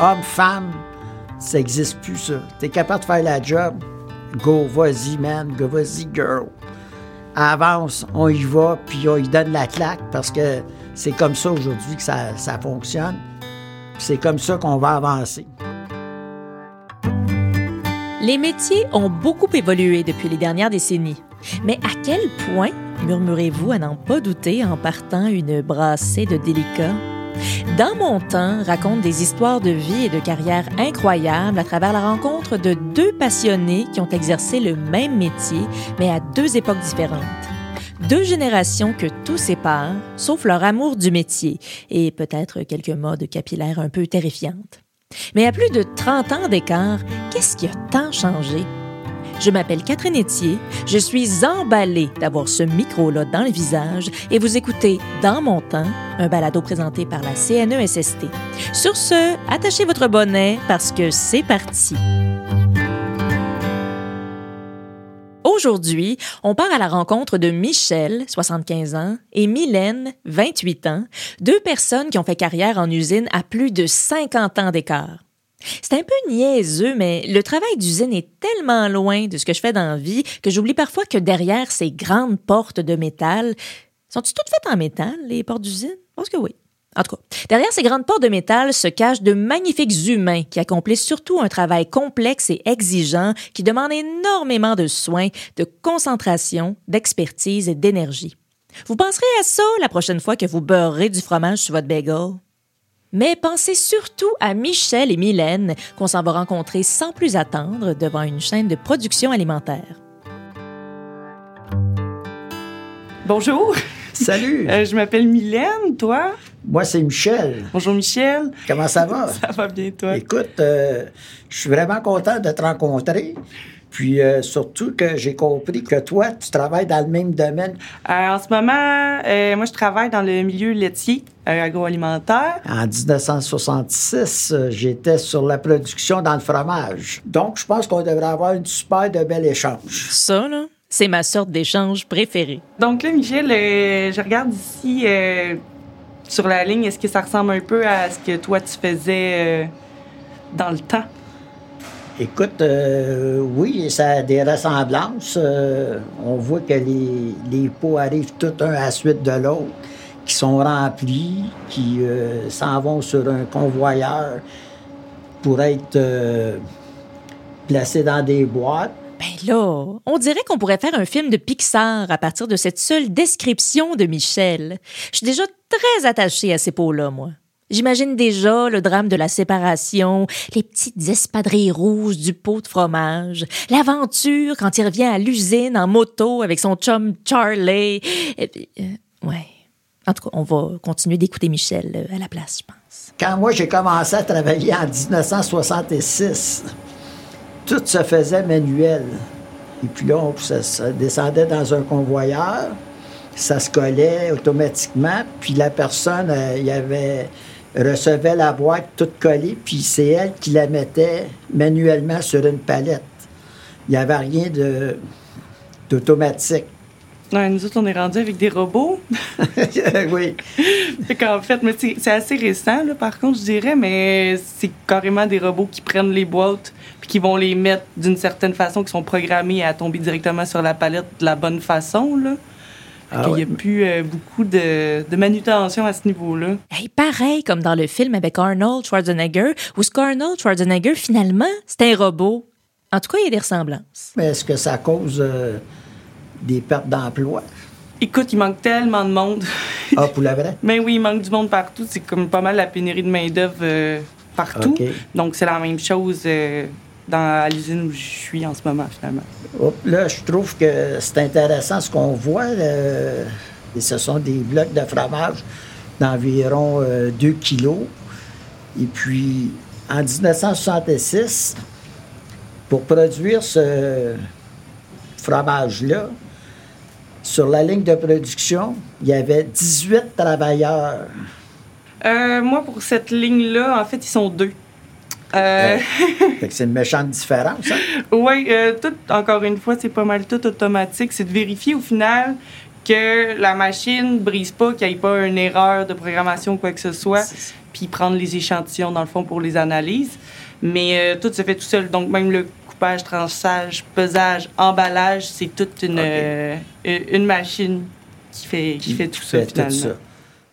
homme, femme, ça n'existe plus, ça. T'es capable de faire la job, go, vas-y, man, go, vas-y, girl. Avance, on y va, puis on y donne la claque parce que c'est comme ça aujourd'hui que ça, ça fonctionne. C'est comme ça qu'on va avancer. Les métiers ont beaucoup évolué depuis les dernières décennies. Mais à quel point, murmurez-vous à n'en pas douter en partant une brassée de délicats? Dans mon temps raconte des histoires de vie et de carrière incroyables à travers la rencontre de deux passionnés qui ont exercé le même métier, mais à deux époques différentes. Deux générations que tout sépare, sauf leur amour du métier et peut-être quelques modes capillaires un peu terrifiantes. Mais à plus de 30 ans d'écart, qu'est-ce qui a tant changé? Je m'appelle Catherine Etier, je suis emballée d'avoir ce micro-là dans le visage et vous écoutez Dans mon temps, un balado présenté par la CNESST. Sur ce, attachez votre bonnet parce que c'est parti. Aujourd'hui, on part à la rencontre de Michel, 75 ans, et Mylène, 28 ans, deux personnes qui ont fait carrière en usine à plus de 50 ans d'écart. C'est un peu niaiseux, mais le travail d'usine est tellement loin de ce que je fais dans la vie que j'oublie parfois que derrière ces grandes portes de métal, sont-ils toutes faites en métal, les portes d'usine? Je pense que oui. En tout cas, derrière ces grandes portes de métal se cachent de magnifiques humains qui accomplissent surtout un travail complexe et exigeant qui demande énormément de soins, de concentration, d'expertise et d'énergie. Vous penserez à ça la prochaine fois que vous beurrez du fromage sur votre bagel? Mais pensez surtout à Michel et Mylène qu'on s'en va rencontrer sans plus attendre devant une chaîne de production alimentaire. Bonjour. Salut. Euh, je m'appelle Mylène, toi? Moi, c'est Michel. Bonjour Michel. Comment ça va? Ça va bien, toi? Écoute, euh, je suis vraiment content de te rencontrer. Puis euh, surtout que j'ai compris que toi, tu travailles dans le même domaine. Euh, en ce moment, euh, moi, je travaille dans le milieu laitier, agroalimentaire. En 1966, euh, j'étais sur la production dans le fromage. Donc, je pense qu'on devrait avoir une super de bel échange. Ça, là, c'est ma sorte d'échange préférée. Donc là, Michel, euh, je regarde ici euh, sur la ligne, est-ce que ça ressemble un peu à ce que toi, tu faisais euh, dans le temps? Écoute, euh, oui, ça a des ressemblances. Euh, on voit que les, les pots arrivent tout un à la suite de l'autre, qui sont remplis, qui euh, s'en vont sur un convoyeur pour être placés dans des boîtes. Ben là, on dirait qu'on pourrait faire un film de Pixar à partir de cette seule description de Michel. Je suis déjà très attachée à ces pots-là, moi. J'imagine déjà le drame de la séparation, les petites espadrilles rouges du pot de fromage, l'aventure quand il revient à l'usine en moto avec son chum Charlie. Euh, ouais. En tout cas, on va continuer d'écouter Michel euh, à la place, je pense. Quand moi j'ai commencé à travailler en 1966, tout se faisait manuel. Et puis là, on- ça, ça descendait dans un convoyeur, ça se collait automatiquement, puis la personne, euh, il y avait recevait la boîte toute collée, puis c'est elle qui la mettait manuellement sur une palette. Il n'y avait rien de d'automatique. Nous autres, on est rendus avec des robots. oui. qu'en fait, mais c'est c'est assez récent, là, par contre, je dirais, mais c'est carrément des robots qui prennent les boîtes puis qui vont les mettre d'une certaine façon, qui sont programmés à tomber directement sur la palette de la bonne façon, là. Ah qu'il n'y ouais. a plus euh, beaucoup de, de manutention à ce niveau-là. Hey, pareil comme dans le film avec Arnold Schwarzenegger, où ce qu'Arnold Schwarzenegger, finalement, c'est un robot. En tout cas, il y a des ressemblances. Mais est-ce que ça cause euh, des pertes d'emploi? Écoute, il manque tellement de monde. Ah, pour la vraie? Mais oui, il manque du monde partout. C'est comme pas mal la pénurie de main-d'œuvre euh, partout. Donc, c'est la même chose euh, dans l'usine où je suis en ce moment, finalement. Hop, là, je trouve que c'est intéressant ce qu'on voit. euh, ce sont des blocs de fromage d'environ 2 kilos. Et puis, en 1966, pour produire ce fromage-là, sur la ligne de production, il y avait 18 travailleurs. Euh, moi, pour cette ligne-là, en fait, ils sont deux. Euh, c'est une méchante différence. hein? oui, euh, tout, encore une fois, c'est pas mal tout automatique. C'est de vérifier au final que la machine brise pas, qu'il n'y ait pas une erreur de programmation ou quoi que ce soit. puis prendre les échantillons, dans le fond, pour les analyses. Mais euh, tout se fait tout seul. Donc, même le coupage, tranchage, pesage, emballage, c'est toute une, une machine qui fait, qui fait tout ça, finalement.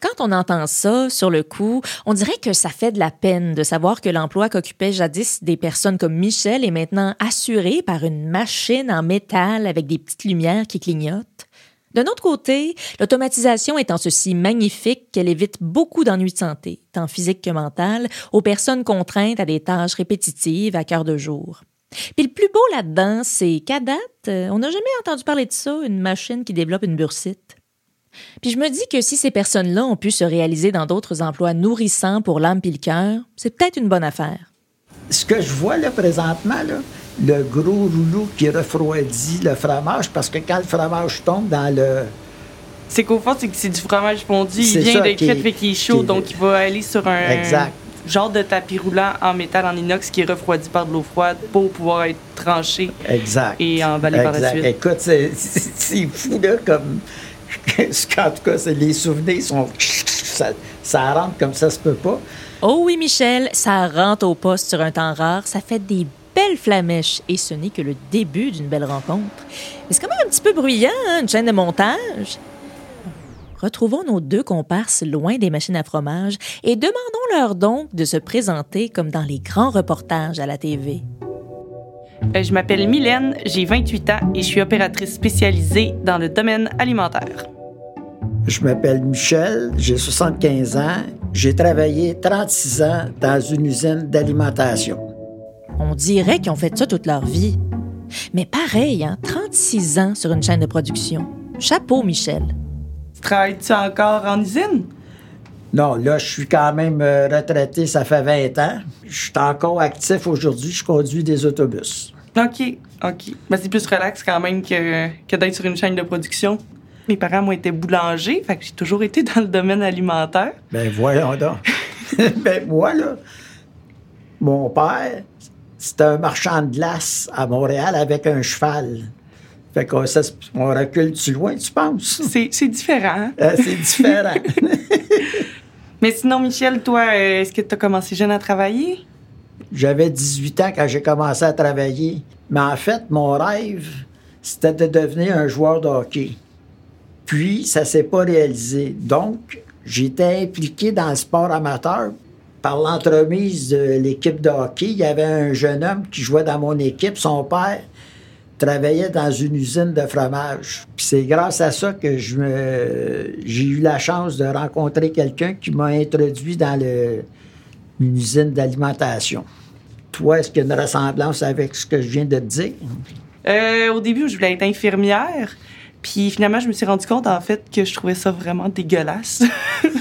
Quand on entend ça, sur le coup, on dirait que ça fait de la peine de savoir que l'emploi qu'occupaient jadis des personnes comme Michel est maintenant assuré par une machine en métal avec des petites lumières qui clignotent. D'un autre côté, l'automatisation est en ceci magnifique qu'elle évite beaucoup d'ennuis de santé, tant physique que mental, aux personnes contraintes à des tâches répétitives à cœur de jour. Puis le plus beau là-dedans, c'est qu'à date, euh, on n'a jamais entendu parler de ça, une machine qui développe une bursite. Puis je me dis que si ces personnes-là ont pu se réaliser dans d'autres emplois nourrissants pour l'âme et le cœur, c'est peut-être une bonne affaire. Ce que je vois là présentement, là, le gros rouleau qui refroidit le fromage, parce que quand le fromage tombe dans le... C'est qu'au fond, c'est que c'est du fromage fondu, il vient d'être fait, fait qu'il est chaud, donc il va aller sur un exact. genre de tapis roulant en métal, en inox, qui est refroidi par de l'eau froide pour pouvoir être tranché exact. et emballé par la suite. Écoute, c'est fou, là, comme... en tout cas, les souvenirs sont... Ça, rentre comme ça se peut pas. Oh oui, Michel, ça rentre au poste sur un temps rare, ça fait des belle flamèche et ce n'est que le début d'une belle rencontre. Mais c'est quand même un petit peu bruyant, hein, une chaîne de montage. Retrouvons nos deux comparses loin des machines à fromage et demandons-leur donc de se présenter comme dans les grands reportages à la TV. Euh, je m'appelle Mylène, j'ai 28 ans et je suis opératrice spécialisée dans le domaine alimentaire. Je m'appelle Michel, j'ai 75 ans, j'ai travaillé 36 ans dans une usine d'alimentation. On dirait qu'ils ont fait ça toute leur vie. Mais pareil, hein, 36 ans sur une chaîne de production. Chapeau, Michel. Travailles-tu encore en usine? Non, là, je suis quand même euh, retraité, ça fait 20 ans. Je suis encore actif aujourd'hui, je conduis des autobus. OK, OK. Mais c'est plus relax quand même que, que d'être sur une chaîne de production. Mes parents, moi, étaient boulangers, fait que j'ai toujours été dans le domaine alimentaire. Ben voyons donc. ben moi, là, mon père, c'était un marchand de glace à Montréal avec un cheval. Fait qu'on on recule-tu loin, tu penses? C'est différent. Hein? Euh, c'est différent. Mais sinon, Michel, toi, euh, est-ce que tu as commencé jeune à travailler? J'avais 18 ans quand j'ai commencé à travailler. Mais en fait, mon rêve, c'était de devenir un joueur de hockey. Puis, ça s'est pas réalisé. Donc, j'étais impliqué dans le sport amateur par l'entremise de l'équipe de hockey, il y avait un jeune homme qui jouait dans mon équipe. Son père travaillait dans une usine de fromage. Puis c'est grâce à ça que je me, j'ai eu la chance de rencontrer quelqu'un qui m'a introduit dans le, une usine d'alimentation. Toi, est-ce qu'il y a une ressemblance avec ce que je viens de te dire? Euh, au début, je voulais être infirmière. Puis finalement, je me suis rendu compte, en fait, que je trouvais ça vraiment dégueulasse.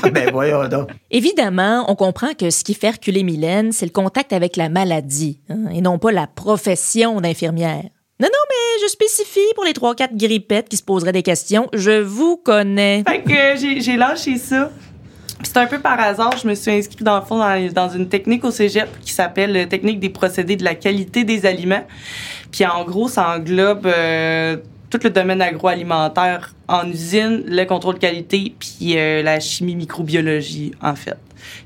Ah, ben voyons donc. Évidemment, on comprend que ce qui fait reculer Mylène, c'est le contact avec la maladie, hein, et non pas la profession d'infirmière. Non, non, mais je spécifie pour les trois, quatre grippettes qui se poseraient des questions. Je vous connais. Fait que j'ai lâché ça. C'est un peu par hasard, je me suis inscrite dans le fond dans, une technique au cégep qui s'appelle euh, technique des procédés de la qualité des aliments. Puis en gros, ça englobe euh, tout le domaine agroalimentaire en usine, le contrôle qualité, puis euh, la chimie microbiologie, en fait.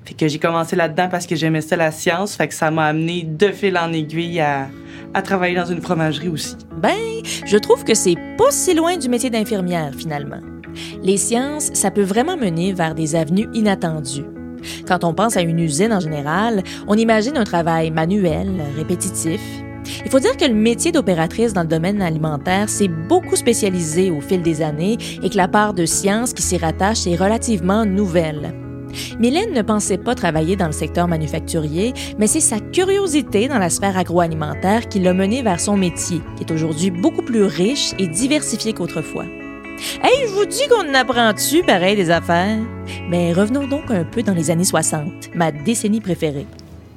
Fait que j'ai commencé là-dedans parce que j'aimais ça, la science. Fait que ça m'a amené de fil en aiguille à, travailler dans une fromagerie aussi. Ben, je trouve que c'est pas si loin du métier d'infirmière, finalement. Les sciences, ça peut vraiment mener vers des avenues inattendues. Quand on pense à une usine en général, on imagine un travail manuel, répétitif, il faut dire que le métier d'opératrice dans le domaine alimentaire s'est beaucoup spécialisé au fil des années et que la part de science qui s'y rattache est relativement nouvelle. Mylène ne pensait pas travailler dans le secteur manufacturier, mais c'est sa curiosité dans la sphère agroalimentaire qui l'a menée vers son métier, qui est aujourd'hui beaucoup plus riche et diversifié qu'autrefois. Hey, je vous dis qu'on en apprend-tu, pareil, des affaires? Mais revenons donc un peu dans les années 60, ma décennie préférée.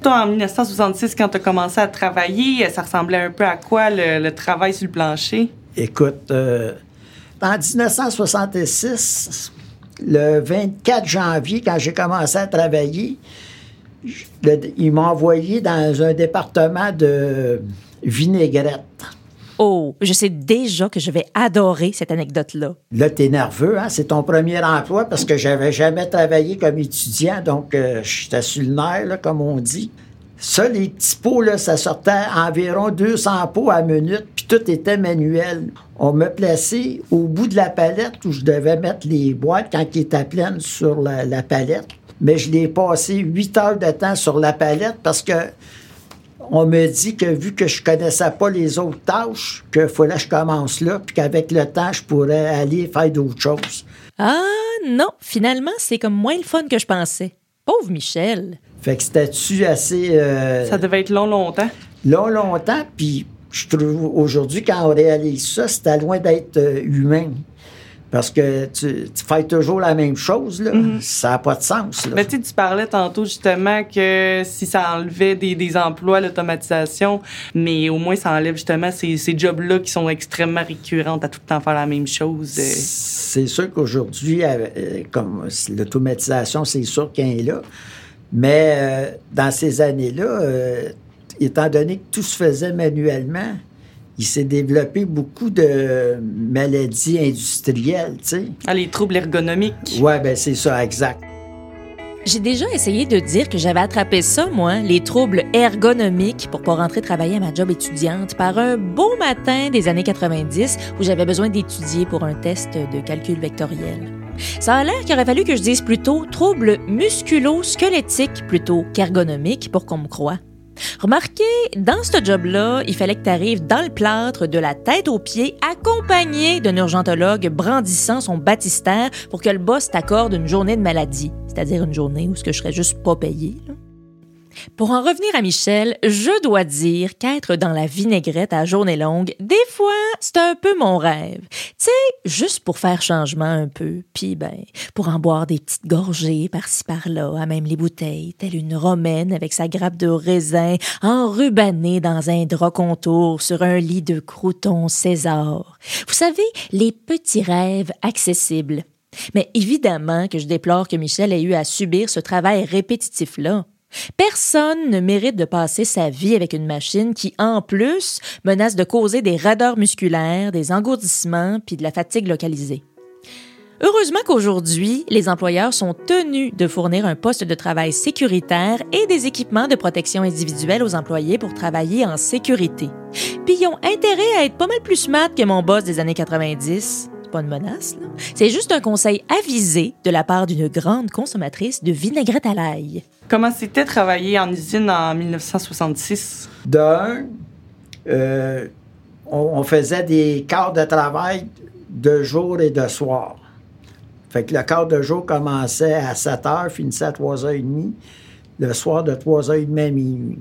Toi, en 1966, quand tu as commencé à travailler, ça ressemblait un peu à quoi le, travail sur le plancher? Écoute, euh, en 1966, le 24 janvier, quand j'ai commencé à travailler, ils m'ont envoyé dans un département de vinaigrette. Oh, je sais déjà que je vais adorer cette anecdote-là. Là, t'es nerveux, hein? C'est ton premier emploi parce que j'avais jamais travaillé comme étudiant, donc euh, j'étais sur le nerf, là, comme on dit. Ça, les petits pots, ça sortait environ 200 pots à minute, puis tout était manuel. On me plaçait au bout de la palette où je devais mettre les boîtes quand ils étaient pleines sur la, palette. Mais je l'ai passé 8 heures de temps sur la palette parce que on me dit que vu que je connaissais pas les autres tâches, qu'il fallait que je commence là, puis qu'avec le temps, je pourrais aller faire d'autres choses. Ah non, finalement, c'est comme moins le fun que je pensais. Pauvre Michel. Fait que c'était-tu assez... euh, Ça devait être long, longtemps. long, longtemps, puis je trouve aujourd'hui, quand on réalise ça, c'était loin d'être euh, humain. Parce que tu, tu fais toujours la même chose, là. Ça n'a pas de sens, là. Mais tu sais, tu parlais tantôt justement que si ça enlevait des, des emplois, l'automatisation, mais au moins ça enlève justement ces, ces jobs-là qui sont extrêmement récurrentes à tout le temps faire la même chose. euh. C'est sûr qu'aujourd'hui, comme l'automatisation, c'est sûr qu'elle est là. Mais euh, dans ces années-là, euh, étant donné que tout se faisait manuellement, il s'est développé beaucoup de maladies industrielles, tu sais. Ah, les troubles ergonomiques. Ouais, ben c'est ça, exact. J'ai déjà essayé de dire que j'avais attrapé ça, moi, les troubles ergonomiques, pour pas rentrer travailler à ma job étudiante par un beau matin des années 90 où j'avais besoin d'étudier pour un test de calcul vectoriel. Ça a l'air qu'il aurait fallu que je dise plutôt troubles musculo-squelettiques plutôt qu'ergonomiques pour qu'on me croie. Remarquez, dans ce job-là, il fallait que tu arrives dans le plâtre de la tête aux pieds, accompagné d'un urgentologue brandissant son baptistère pour que le boss t'accorde une journée de maladie, c'est-à-dire une journée où ce que je serais juste pas payé. Pour en revenir à Michel, je dois dire qu'être dans la vinaigrette à journée longue, des fois, c'est un peu mon rêve. Tu sais, juste pour faire changement un peu, puis ben, pour en boire des petites gorgées par-ci par-là, à même les bouteilles, telle une romaine avec sa grappe de raisin enrubanée dans un drap contour sur un lit de croutons César. Vous savez, les petits rêves accessibles. Mais évidemment que je déplore que Michel ait eu à subir ce travail répétitif-là. Personne ne mérite de passer sa vie avec une machine qui, en plus, menace de causer des raideurs musculaires, des engourdissements puis de la fatigue localisée. Heureusement qu'aujourd'hui, les employeurs sont tenus de fournir un poste de travail sécuritaire et des équipements de protection individuelle aux employés pour travailler en sécurité. Puis ils ont intérêt à être pas mal plus smart que mon boss des années 90. C'est pas une menace, là. C'est juste un conseil avisé de la part d'une grande consommatrice de vinaigrette à l'ail. Comment c'était travailler en usine en 1966? D'un, euh, on, on faisait des quarts de travail de jour et de soir. Fait que le quart de jour commençait à 7 heures, finissait à 3h30, le soir de 3h30 à minuit.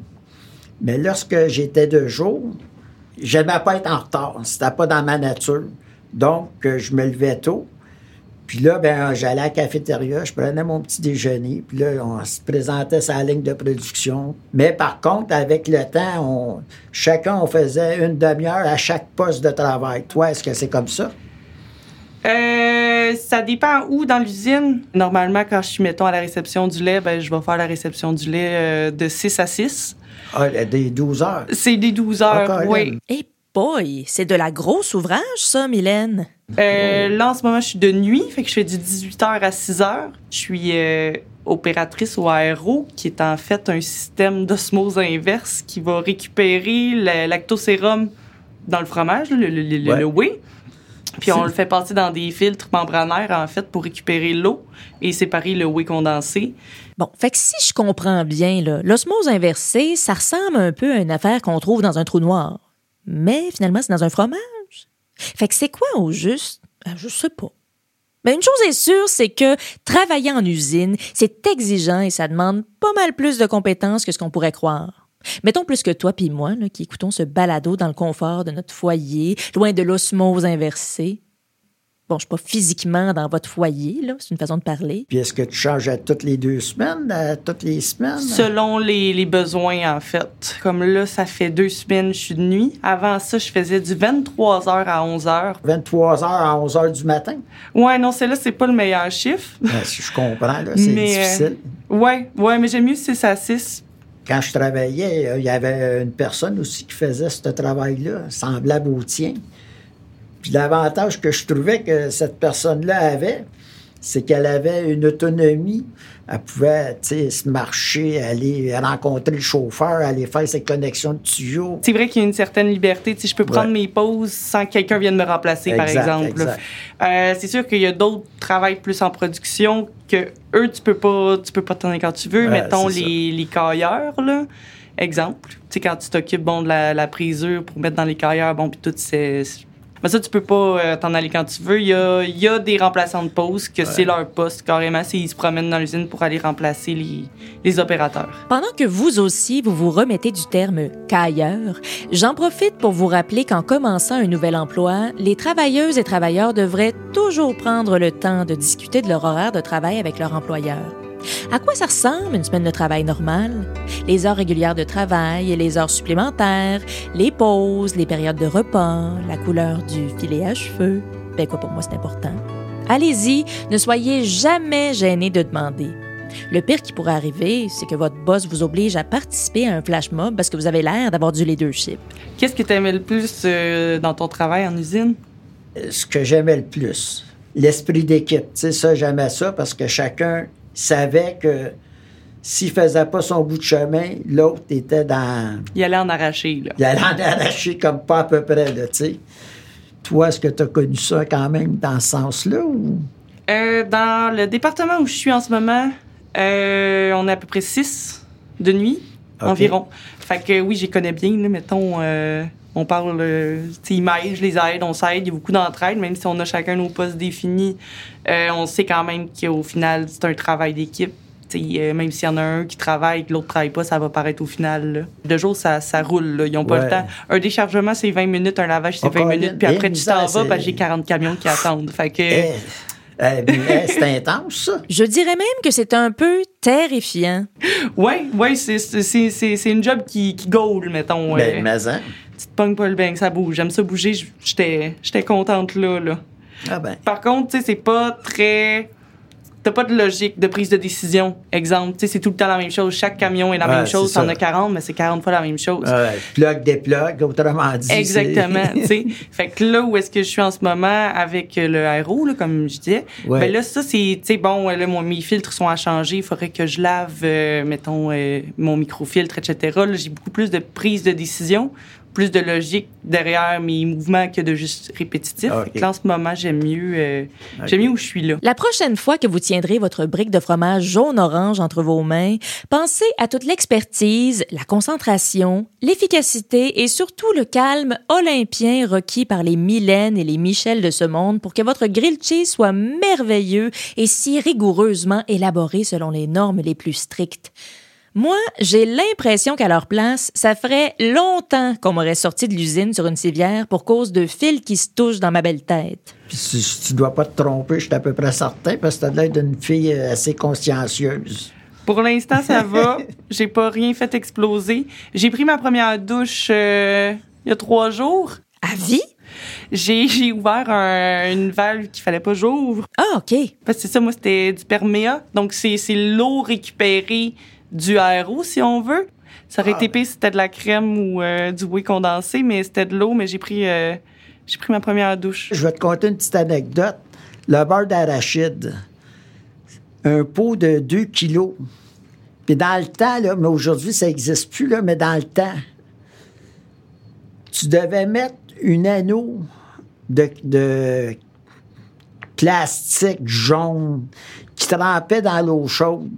Mais lorsque j'étais de jour, j'aimais pas être en retard. C'était pas dans ma nature. Donc, euh, je me levais tôt. Puis là, ben, j'allais à la cafétéria, je prenais mon petit déjeuner, puis là, on se présentait sa ligne de production. Mais par contre, avec le temps, on, chacun, on faisait une demi-heure à chaque poste de travail. Toi, est-ce que c'est comme ça? Euh, ça dépend où dans l'usine. Normalement, quand je suis, mettons, à la réception du lait, ben, je vais faire la réception du lait euh, de 6 à 6. Ah, des 12 heures. C'est des 12 Ah, heures, oui. Boy, c'est de la grosse ouvrage, ça, Mylène. Euh, là, en ce moment, je suis de nuit, fait que je fais du 18h à 6h. Je suis euh, opératrice au ARO, qui est en fait un système d'osmose inverse qui va récupérer le lactosérum dans le fromage, le, le, le, Ouais. le whey. Puis on le fait passer dans des filtres membranaires, en fait, pour récupérer l'eau et séparer le whey condensé. Bon, fait que si je comprends bien, là, l'osmose inversée, ça ressemble un peu à une affaire qu'on trouve dans un trou noir. Mais finalement, c'est dans un fromage. Fait que c'est quoi au juste? Ben, je sais pas. Mais une chose est sûre, c'est que travailler en usine, c'est exigeant et ça demande pas mal plus de compétences que ce qu'on pourrait croire. Mettons plus que toi puis moi, qui écoutons ce balado dans le confort de notre foyer, loin de l'osmose inversée. Bon, je suis pas physiquement dans votre foyer, là, c'est une façon de parler. Puis est-ce que tu changeais toutes les deux semaines, euh, toutes les semaines? Selon les, les besoins, en fait. Comme là, ça fait deux semaines, je suis de nuit. Avant ça, je faisais du 23h à 11h. 23 heures à 11 heures du matin? Ouais, non, celle-là, c'est pas le meilleur chiffre. Ben, si je comprends, là, c'est Mais, euh, difficile. Ouais, ouais, mais j'aime mieux 6 à 6. quand je travaillais, il y avait une personne aussi qui faisait ce travail-là, semblable au tien. Puis l'avantage que je trouvais que cette personne-là avait, c'est qu'elle avait une autonomie. Elle pouvait, se marcher, aller rencontrer le chauffeur, aller faire ses connexions de tuyaux. C'est vrai qu'il y a une certaine liberté. je peux prendre mes pauses sans que quelqu'un vienne me remplacer, par exemple. Euh, c'est sûr qu'il y a d'autres travails plus en production que eux, tu peux pas, tu peux pas t'en quand tu veux. Mettons les, les cailleurs, là. Exemple, tu sais, quand tu t'occupes bon, de la, la pour mettre dans les cailleurs, bon, puis tout, c'est mais ça, tu peux pas euh, t'en aller quand tu veux. Il y a, des remplaçants de poste que c'est leur poste carrément. Ils se promènent dans l'usine pour aller remplacer les, opérateurs. Pendant que vous aussi, vous vous remettez du terme cailleur, j'en profite pour vous rappeler qu'en commençant un nouvel emploi, les travailleuses et travailleurs devraient toujours prendre le temps de discuter de leur horaire de travail avec leur employeur. À quoi ça ressemble une semaine de travail normale? Les heures régulières de travail et les heures supplémentaires, les pauses, les périodes de repas, la couleur du filet à cheveux. Ben quoi, pour moi, c'est important. Allez-y, ne soyez jamais gênés de demander. Le pire qui pourrait arriver, c'est que votre boss vous oblige à participer à un flash mob parce que vous avez l'air d'avoir du leadership. Qu'est-ce que tu aimais le plus euh, dans ton travail en usine? Ce que j'aimais le plus, l'esprit d'équipe. Tu sais, ça, j'aimais ça parce que chacun savait que s'il faisait pas son bout de chemin, l'autre était dans. Il allait en arracher, là. Il allait en arracher comme pas à peu près, là, tu sais. Toi, est-ce que tu as connu ça quand même dans ce sens-là ou? Euh, dans le département où je suis en ce moment, euh, on est à peu près six de nuit environ. Fait que oui, j'y connais bien, là, mettons. Euh, on parle, ils m'aident, je les aide, on s'aide, il y a beaucoup d'entraide, même si on a chacun nos postes définis. on sait quand même qu'au final, c'est un travail d'équipe. Euh, même s'il y en a un qui travaille et que l'autre travaille pas, ça va paraître au final. De jour, ça, ça roule. Ils n'ont pas le temps. Un déchargement, c'est 20 minutes. Un lavage, c'est 20 minutes. Puis après, tu t'en vas parce que j'ai 40 camions qui attendent. Fait que... Eh, eh, c'est intense, ça. Je dirais même que c'est un peu terrifiant. Oui, ouais, c'est une job qui, qui gaule, mettons. Ben, mais hein. Tu te pognes pas le bain, ça bouge. J'aime ça bouger. J'étais contente là, là. Ah ben. Par contre, tu sais, c'est pas très t'as pas de logique de prise de décision. Exemple, c'est tout le temps la même chose. Chaque camion est la même chose. T'en as 40, mais c'est 40 fois la même chose. Ouais, plug, déplugue, autrement dit. Exactement. fait que là où est-ce que je suis en ce moment avec le aéro, là, comme je disais, ben là, ça, c'est, tu sais, bon, là, mon, mes filtres sont à changer. Il faudrait que je lave, euh, mettons, euh, mon microfiltre, etc. Là, j'ai beaucoup plus de prise de décision plus de logique derrière mes mouvements que de juste répétitif. Là, en ce moment, j'aime mieux, euh, j'aime mieux où je suis là. La prochaine fois que vous tiendrez votre brique de fromage jaune-orange entre vos mains, pensez à toute l'expertise, la concentration, l'efficacité et surtout le calme olympien requis par les Mylène et les Michel de ce monde pour que votre grilled cheese soit merveilleux et si rigoureusement élaboré selon les normes les plus strictes. Moi, j'ai l'impression qu'à leur place, ça ferait longtemps qu'on m'aurait sorti de l'usine sur une civière pour cause de fils qui se touchent dans ma belle tête. Puis si tu dois pas te tromper, je suis à peu près certain parce que tu as l'air d'une fille euh, assez consciencieuse. Pour l'instant, ça va. J'ai pas rien fait exploser. J'ai pris ma première douche euh, il y a trois jours. À vie? J'ai ouvert une valve qu'il fallait pas j'ouvre. Ah, OK. Parce que c'est ça, moi, c'était du perméa. Donc, c'est l'eau récupérée du aéro, si on veut. Ça aurait ah. été pire si c'était de la crème ou euh, du whey condensé, mais c'était de l'eau, mais j'ai pris, euh, j'ai pris ma première douche. Je vais te conter une petite anecdote. Le beurre d'arachide, un pot de 2 kilos. Puis dans le temps, là, mais aujourd'hui, ça n'existe plus, là, mais dans le temps, tu devais mettre une anneau de, de plastique jaune qui trempait dans l'eau chaude.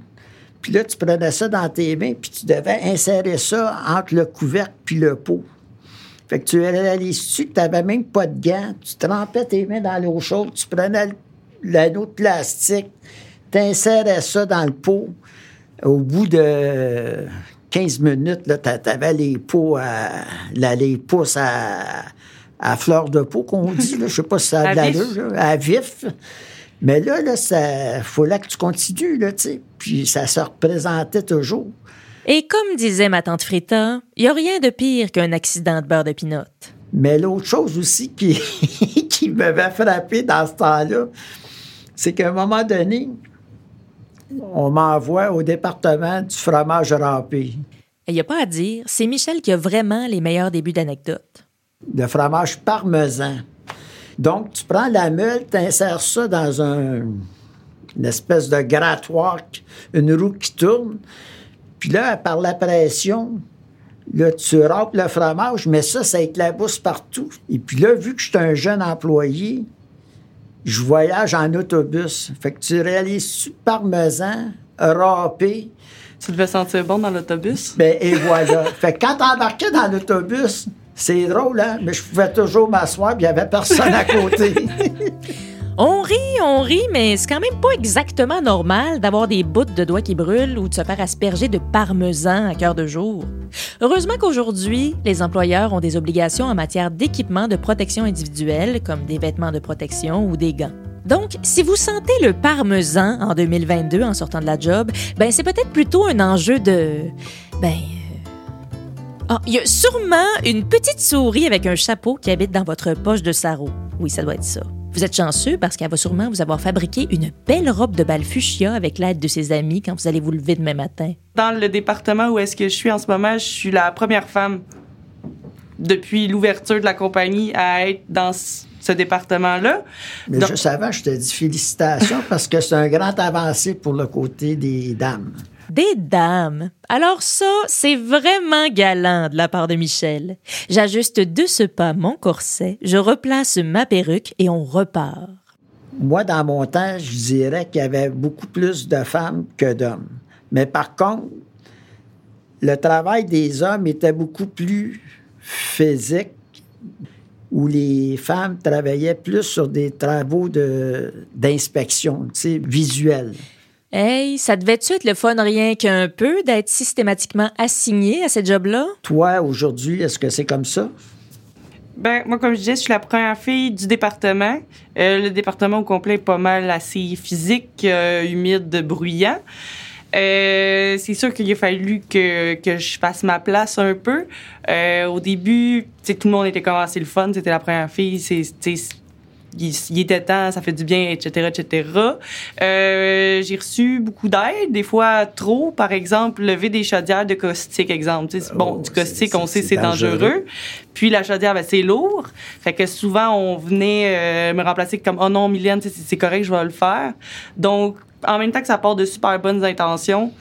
Puis là, tu prenais ça dans tes mains, puis tu devais insérer ça entre le couvercle puis le pot. Fait que tu réalises-tu que tu n'avais même pas de gants, tu trempais tes mains dans l'eau chaude, tu prenais l'anneau de plastique, tu insérais ça dans le pot. Au bout de 15 minutes, tu avais les pots à, les pouces à, à fleur de peau, qu'on dit. Je ne sais pas si ça a de l'allure, à vif. Mais là, là, ça, fallait que tu continues, là, tu sais. Puis ça se représentait toujours. Et comme disait ma tante Frita, il n'y a rien de pire qu'un accident de beurre de pinot. Mais l'autre chose aussi qui, qui m'avait frappé dans ce temps-là, c'est qu'à un moment donné, on m'envoie au département du fromage râpé. Il n'y a pas à dire, c'est Michel qui a vraiment les meilleurs débuts d'anecdotes. De fromage parmesan. Donc, tu prends la meule, tu insères ça dans un, une espèce de grattoir, une roue qui tourne. Puis là, par la pression, là, tu râpes le fromage, mais ça, ça éclabousse partout. Et puis là, vu que je suis un jeune employé, je voyage en autobus. Fait que tu réalises du parmesan râpé. Tu devais sentir bon dans l'autobus? Ben, et voilà. fait que quand t'embarquais dans l'autobus, c'est drôle, hein? Mais je pouvais toujours m'asseoir, puis il n'y avait personne à côté. On rit, on rit, mais c'est quand même pas exactement normal d'avoir des bouts de doigts qui brûlent ou de se faire asperger de parmesan à cœur de jour. Heureusement qu'aujourd'hui, les employeurs ont des obligations en matière d'équipement de protection individuelle, comme des vêtements de protection ou des gants. Donc, si vous sentez le parmesan en 2022 en sortant de la job, ben c'est peut-être plutôt un enjeu de ben ah, il y a sûrement une petite souris avec un chapeau qui habite dans votre poche de sarrau. Oui, ça doit être ça. Vous êtes chanceux parce qu'elle va sûrement vous avoir fabriqué une belle robe de bal fuchsia avec l'aide de ses amis quand vous allez vous lever demain matin. Dans le département où est-ce que je suis en ce moment, je suis la première femme depuis l'ouverture de la compagnie à être dans ce département-là. Mais juste avant, je te dis félicitations parce que c'est un grand avancé pour le côté des dames. Des dames. Alors ça, c'est vraiment galant de la part de Michel. J'ajuste de ce pas mon corset, je replace ma perruque et on repart. Moi, dans mon temps, je dirais qu'il y avait beaucoup plus de femmes que d'hommes. Mais par contre, le travail des hommes était beaucoup plus physique, où les femmes travaillaient plus sur des travaux d'inspection, visuels. Hey, ça devait-tu être le fun rien qu'un peu d'être systématiquement assigné à ce job-là? Toi, aujourd'hui, est-ce que c'est comme ça? Ben, moi, comme je disais, je suis la première fille du département. Euh, le département au complet est pas mal assez physique, euh, humide, bruyant. Euh, c'est sûr qu'il a fallu que, que je fasse ma place un peu. au début, tout le monde était comme assez le fun, c'était la première fille. C'est, il, était temps, ça fait du bien, etc., etc. Euh, j'ai reçu beaucoup d'aide, des fois trop. Par exemple, lever des chaudières de caustique, exemple. bon, oh, du caustique, on sait c'est dangereux. Puis la chaudière, ben, c'est lourd. Fait que souvent, on venait euh, me remplacer comme « Oh non, Mylène, c'est correct, je vais le faire. » Donc, en même temps que ça part de super bonnes intentions,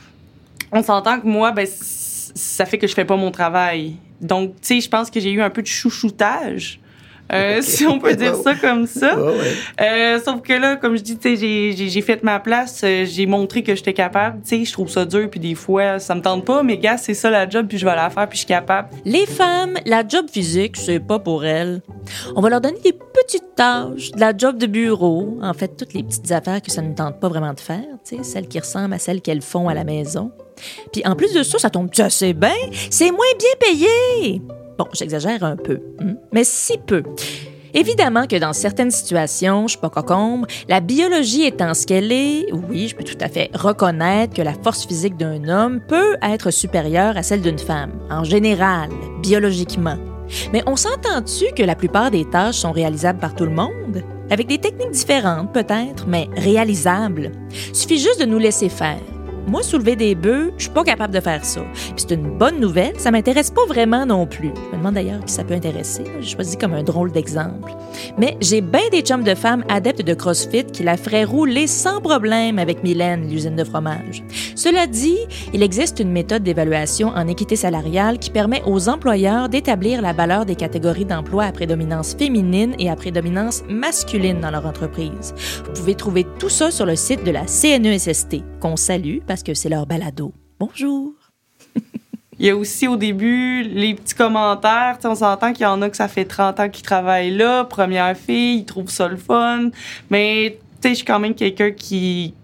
on s'entend que moi, ben, ça fait que je fais pas mon travail. Donc, tu sais, je pense que j'ai eu un peu de chouchoutage euh, si on peut dire ça comme ça. Euh, sauf que là, comme je dis, j'ai fait ma place, euh, j'ai montré que j'étais capable. Tu sais, je trouve ça dur, puis des fois, ça me tente pas, mais gars, c'est ça la job, puis je vais la faire, puis je suis capable. Les femmes, la job physique, c'est pas pour elles. On va leur donner des petites tâches, de la job de bureau, en fait, toutes les petites affaires que ça ne tente pas vraiment de faire, tu sais, celles qui ressemblent à celles qu'elles font à la maison. Puis en plus de ça, ça tombe assez bien, c'est moins bien payé. Bon, j'exagère un peu, hein, mais si peu. Évidemment que dans certaines situations, je suis pas cocombe, la biologie étant ce qu'elle est, oui, je peux tout à fait reconnaître que la force physique d'un homme peut être supérieure à celle d'une femme, en général, biologiquement. Mais on s'entend-tu que la plupart des tâches sont réalisables par tout le monde? Avec des techniques différentes, peut-être, mais réalisables. Suffit juste de nous laisser faire. Moi, soulever des bœufs, je suis pas capable de faire ça. Puis c'est une bonne nouvelle, ça m'intéresse pas vraiment non plus. Je me demande d'ailleurs qui ça peut intéresser. J'ai choisi comme un drôle d'exemple. Mais j'ai bien des chums de femmes adeptes de CrossFit qui la feraient rouler sans problème avec Mylène, l'usine de fromage. Cela dit, il existe une méthode d'évaluation en équité salariale qui permet aux employeurs d'établir la valeur des catégories d'emploi à prédominance féminine et à prédominance masculine dans leur entreprise. Vous pouvez trouver tout ça sur le site de la CNESST, qu'on salue parce que c'est leur balado. Bonjour! Il y a aussi au début les petits commentaires. on s'entend qu'il y en a que ça fait 30 ans qu'ils travaillent là, première fille, ils trouvent ça le fun. Mais je suis quand même quelqu'un qui,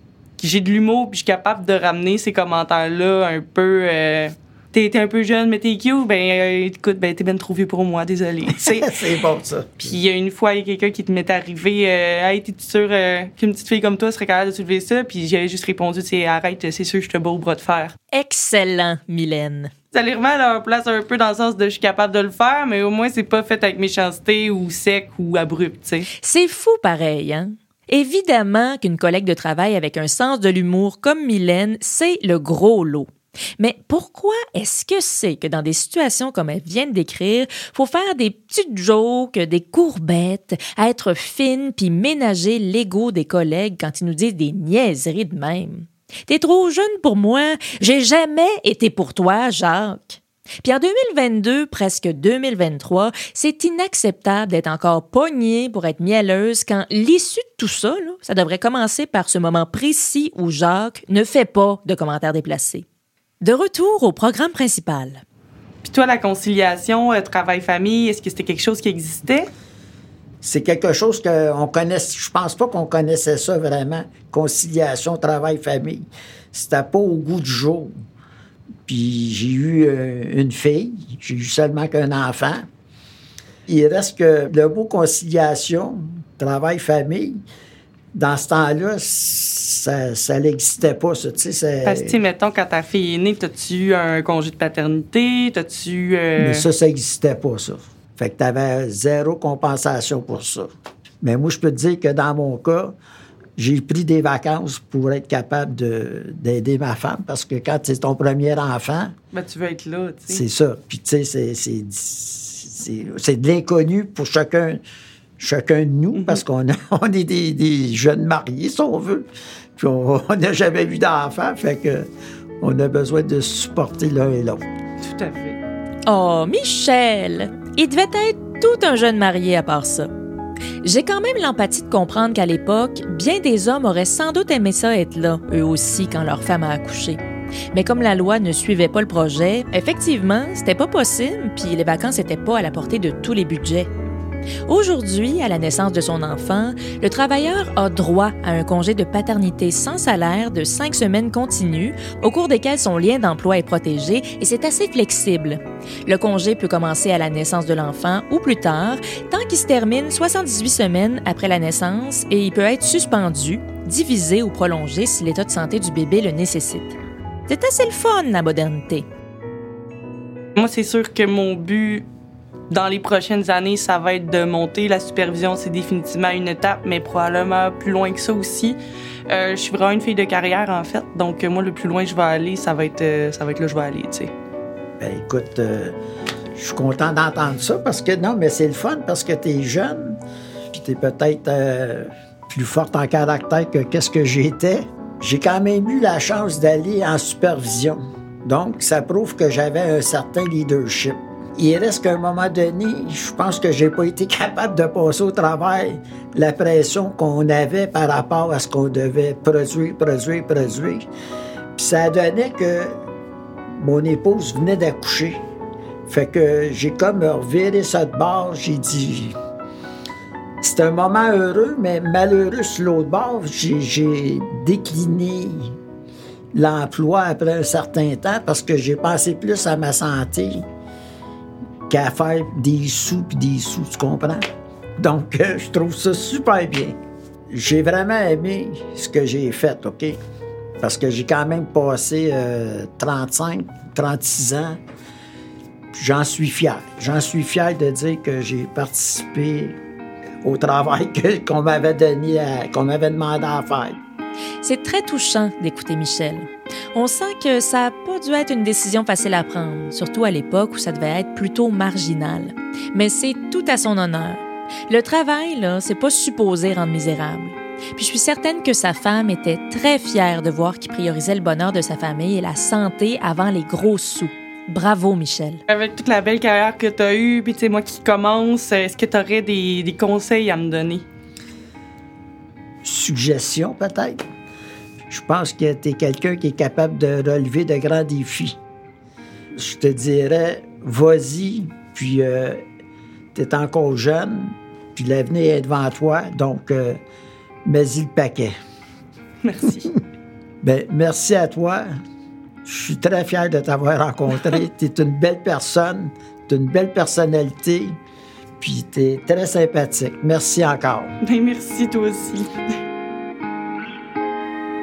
j'ai de l'humour puis je suis capable de ramener ces commentaires-là un peu. Euh, t'es un peu jeune, mais t'es cute, ben euh, écoute, ben t'es bien trop vieux pour moi, désolé. c'est bon ça. Puis il y a une fois, il y a quelqu'un qui te m'est arrivé, euh, hey, t'es sûr euh, qu'une petite fille comme toi serait capable de soulever ça? Puis j'avais juste répondu, c'est arrête, c'est sûr, je te bats au bras de fer. Excellent, Mylène. Ça les remet à leur place un peu dans le sens de je suis capable de le faire, mais au moins c'est pas fait avec méchanceté ou sec ou abrupt, tu sais. C'est fou pareil, hein? Évidemment qu'une collègue de travail avec un sens de l'humour comme Mylène, c'est le gros lot. Mais pourquoi est-ce que c'est que dans des situations comme elle vient de décrire, faut faire des petites jokes, des courbettes, être fine puis ménager l'ego des collègues quand ils nous disent des niaiseries de même? T'es trop jeune pour moi, j'ai jamais été pour toi, Jacques. Puis en 2022, presque 2023, c'est inacceptable d'être encore pogné pour être mielleuse quand l'issue de tout ça, ça devrait commencer par ce moment précis où Jacques ne fait pas de commentaires déplacés. De retour au programme principal. Puis toi, la conciliation, euh, travail-famille, est-ce que c'était quelque chose qui existait? C'est quelque chose qu'on connaît. Je pense pas qu'on connaissait ça vraiment. Conciliation, travail-famille. C'était pas au goût du jour. Puis j'ai eu euh, une fille. J'ai eu seulement qu'un enfant. Il reste que le mot conciliation, travail-famille, dans ce temps-là, ça, ça n'existait pas, ça. Parce que, mettons, quand ta fille est née, as-tu eu un congé de paternité? T'as-tu. Euh... Mais ça, ça n'existait pas, ça. Fait que tu avais zéro compensation pour ça. Mais moi, je peux te dire que dans mon cas, j'ai pris des vacances pour être capable d'aider ma femme parce que quand c'est ton premier enfant. Ben, tu veux être là, tu sais. C'est ça. Puis, tu sais, c'est de l'inconnu pour chacun chacun de nous, mm-hmm. parce qu'on on est des, des, jeunes mariés, si on veut. Puis on n'a jamais vu d'enfant, fait que on a besoin de supporter l'un et l'autre. Tout à fait. Oh, Michel! Il devait être tout un jeune marié à part ça. J'ai quand même l'empathie de comprendre qu'à l'époque, bien des hommes auraient sans doute aimé ça être là, eux aussi, quand leur femme a accouché. Mais comme la loi ne suivait pas le projet, effectivement, c'était pas possible, puis les vacances n'étaient pas à la portée de tous les budgets. Aujourd'hui, à la naissance de son enfant, le travailleur a droit à un congé de paternité sans salaire de cinq semaines continues, au cours desquelles son lien d'emploi est protégé et c'est assez flexible. Le congé peut commencer à la naissance de l'enfant ou plus tard, tant qu'il se termine 78 semaines après la naissance et il peut être suspendu, divisé ou prolongé si l'état de santé du bébé le nécessite. C'est assez le fun, la modernité. Moi, c'est sûr que mon but dans les prochaines années, ça va être de monter. La supervision, c'est définitivement une étape, mais probablement plus loin que ça aussi. Euh, je suis vraiment une fille de carrière, en fait. Donc, moi, le plus loin je vais aller, ça va être, euh, ça va être là que je vais aller, tu sais. Ben, écoute, euh, je suis content d'entendre ça parce que, non, mais c'est le fun parce que tu es jeune, puis tu es peut-être plus forte en caractère que qu'est-ce que j'étais. J'ai quand même eu la chance d'aller en supervision. Donc, ça prouve que j'avais un certain leadership il reste qu'à un moment donné, je pense que j'ai pas été capable de passer au travail la pression qu'on avait par rapport à ce qu'on devait produire, produire, produire. Puis ça donnait que mon épouse venait d'accoucher. Fait que j'ai comme reviré ça de bord, j'ai dit. C'est un moment heureux, mais malheureux sur l'autre bord. J'ai décliné l'emploi après un certain temps parce que j'ai pensé plus à ma santé qu'à faire des sous puis des sous, tu comprends? Donc, euh, je trouve ça super bien. J'ai vraiment aimé ce que j'ai fait, OK? Parce que j'ai quand même passé 35, euh, 36 ans. J'en suis fier. J'en suis fier de dire que j'ai participé au travail qu'on m'avait donné, qu'on m'avait demandé à faire. C'est très touchant d'écouter Michel. On sent que ça n'a pas dû être une décision facile à prendre, surtout à l'époque où ça devait être plutôt marginal. Mais c'est tout à son honneur. Le travail, là, c'est pas supposé rendre misérable. Puis je suis certaine que sa femme était très fière de voir qu'il priorisait le bonheur de sa famille et la santé avant les gros sous. Bravo, Michel. Avec toute la belle carrière que tu as eue, puis tu sais, moi qui commence, est-ce que tu aurais des, des conseils à me donner? Suggestions, peut-être? je pense que tu es quelqu'un qui est capable de relever de grands défis. Je te dirais, vas-y, puis euh, tu es encore jeune, puis l'avenir est devant toi, donc euh, mets-y le paquet. Merci. ben, merci à toi. Je suis très fier de t'avoir rencontré. tu es une belle personne, tu une belle personnalité, puis tu es très sympathique. Merci encore. Ben, merci toi aussi.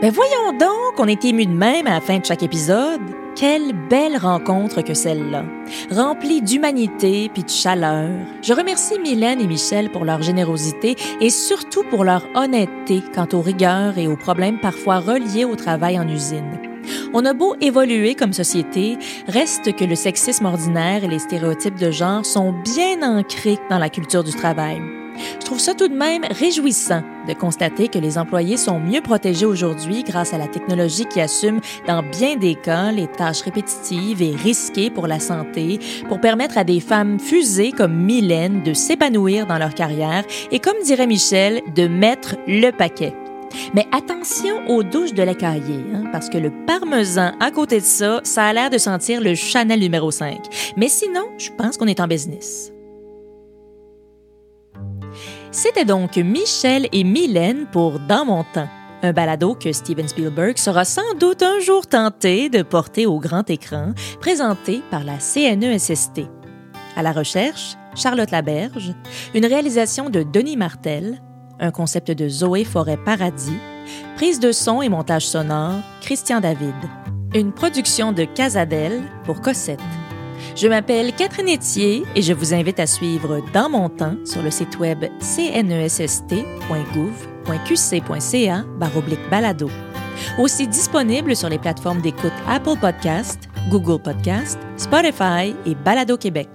Mais ben, voyons donc qu'on est ému de même à la fin de chaque épisode. Quelle belle rencontre que celle-là, remplie d'humanité puis de chaleur. Je remercie Mylène et Michel pour leur générosité et surtout pour leur honnêteté quant aux rigueurs et aux problèmes parfois reliés au travail en usine. On a beau évoluer comme société, reste que le sexisme ordinaire et les stéréotypes de genre sont bien ancrés dans la culture du travail. Je trouve ça tout de même réjouissant de constater que les employés sont mieux protégés aujourd'hui grâce à la technologie qui assume dans bien des cas les tâches répétitives et risquées pour la santé pour permettre à des femmes fusées comme Mylène de s'épanouir dans leur carrière et comme dirait Michel, de mettre le paquet. Mais attention aux douches de la hein, parce que le parmesan à côté de ça, ça a l'air de sentir le Chanel numéro 5. Mais sinon, je pense qu'on est en business. C'était donc Michel et Mylène pour Dans mon temps, un balado que Steven Spielberg sera sans doute un jour tenté de porter au grand écran, présenté par la CNESST. À la recherche, Charlotte Laberge, une réalisation de Denis Martel, un concept de Zoé Forêt-Paradis, prise de son et montage sonore, Christian David. Une production de Casadel pour Cossette. Je m'appelle Catherine Etier et je vous invite à suivre Dans mon temps sur le site web cnest.gouv.qc.ca balado. Aussi disponible sur les plateformes d'écoute Apple Podcast, Google Podcast, Spotify et Balado Québec.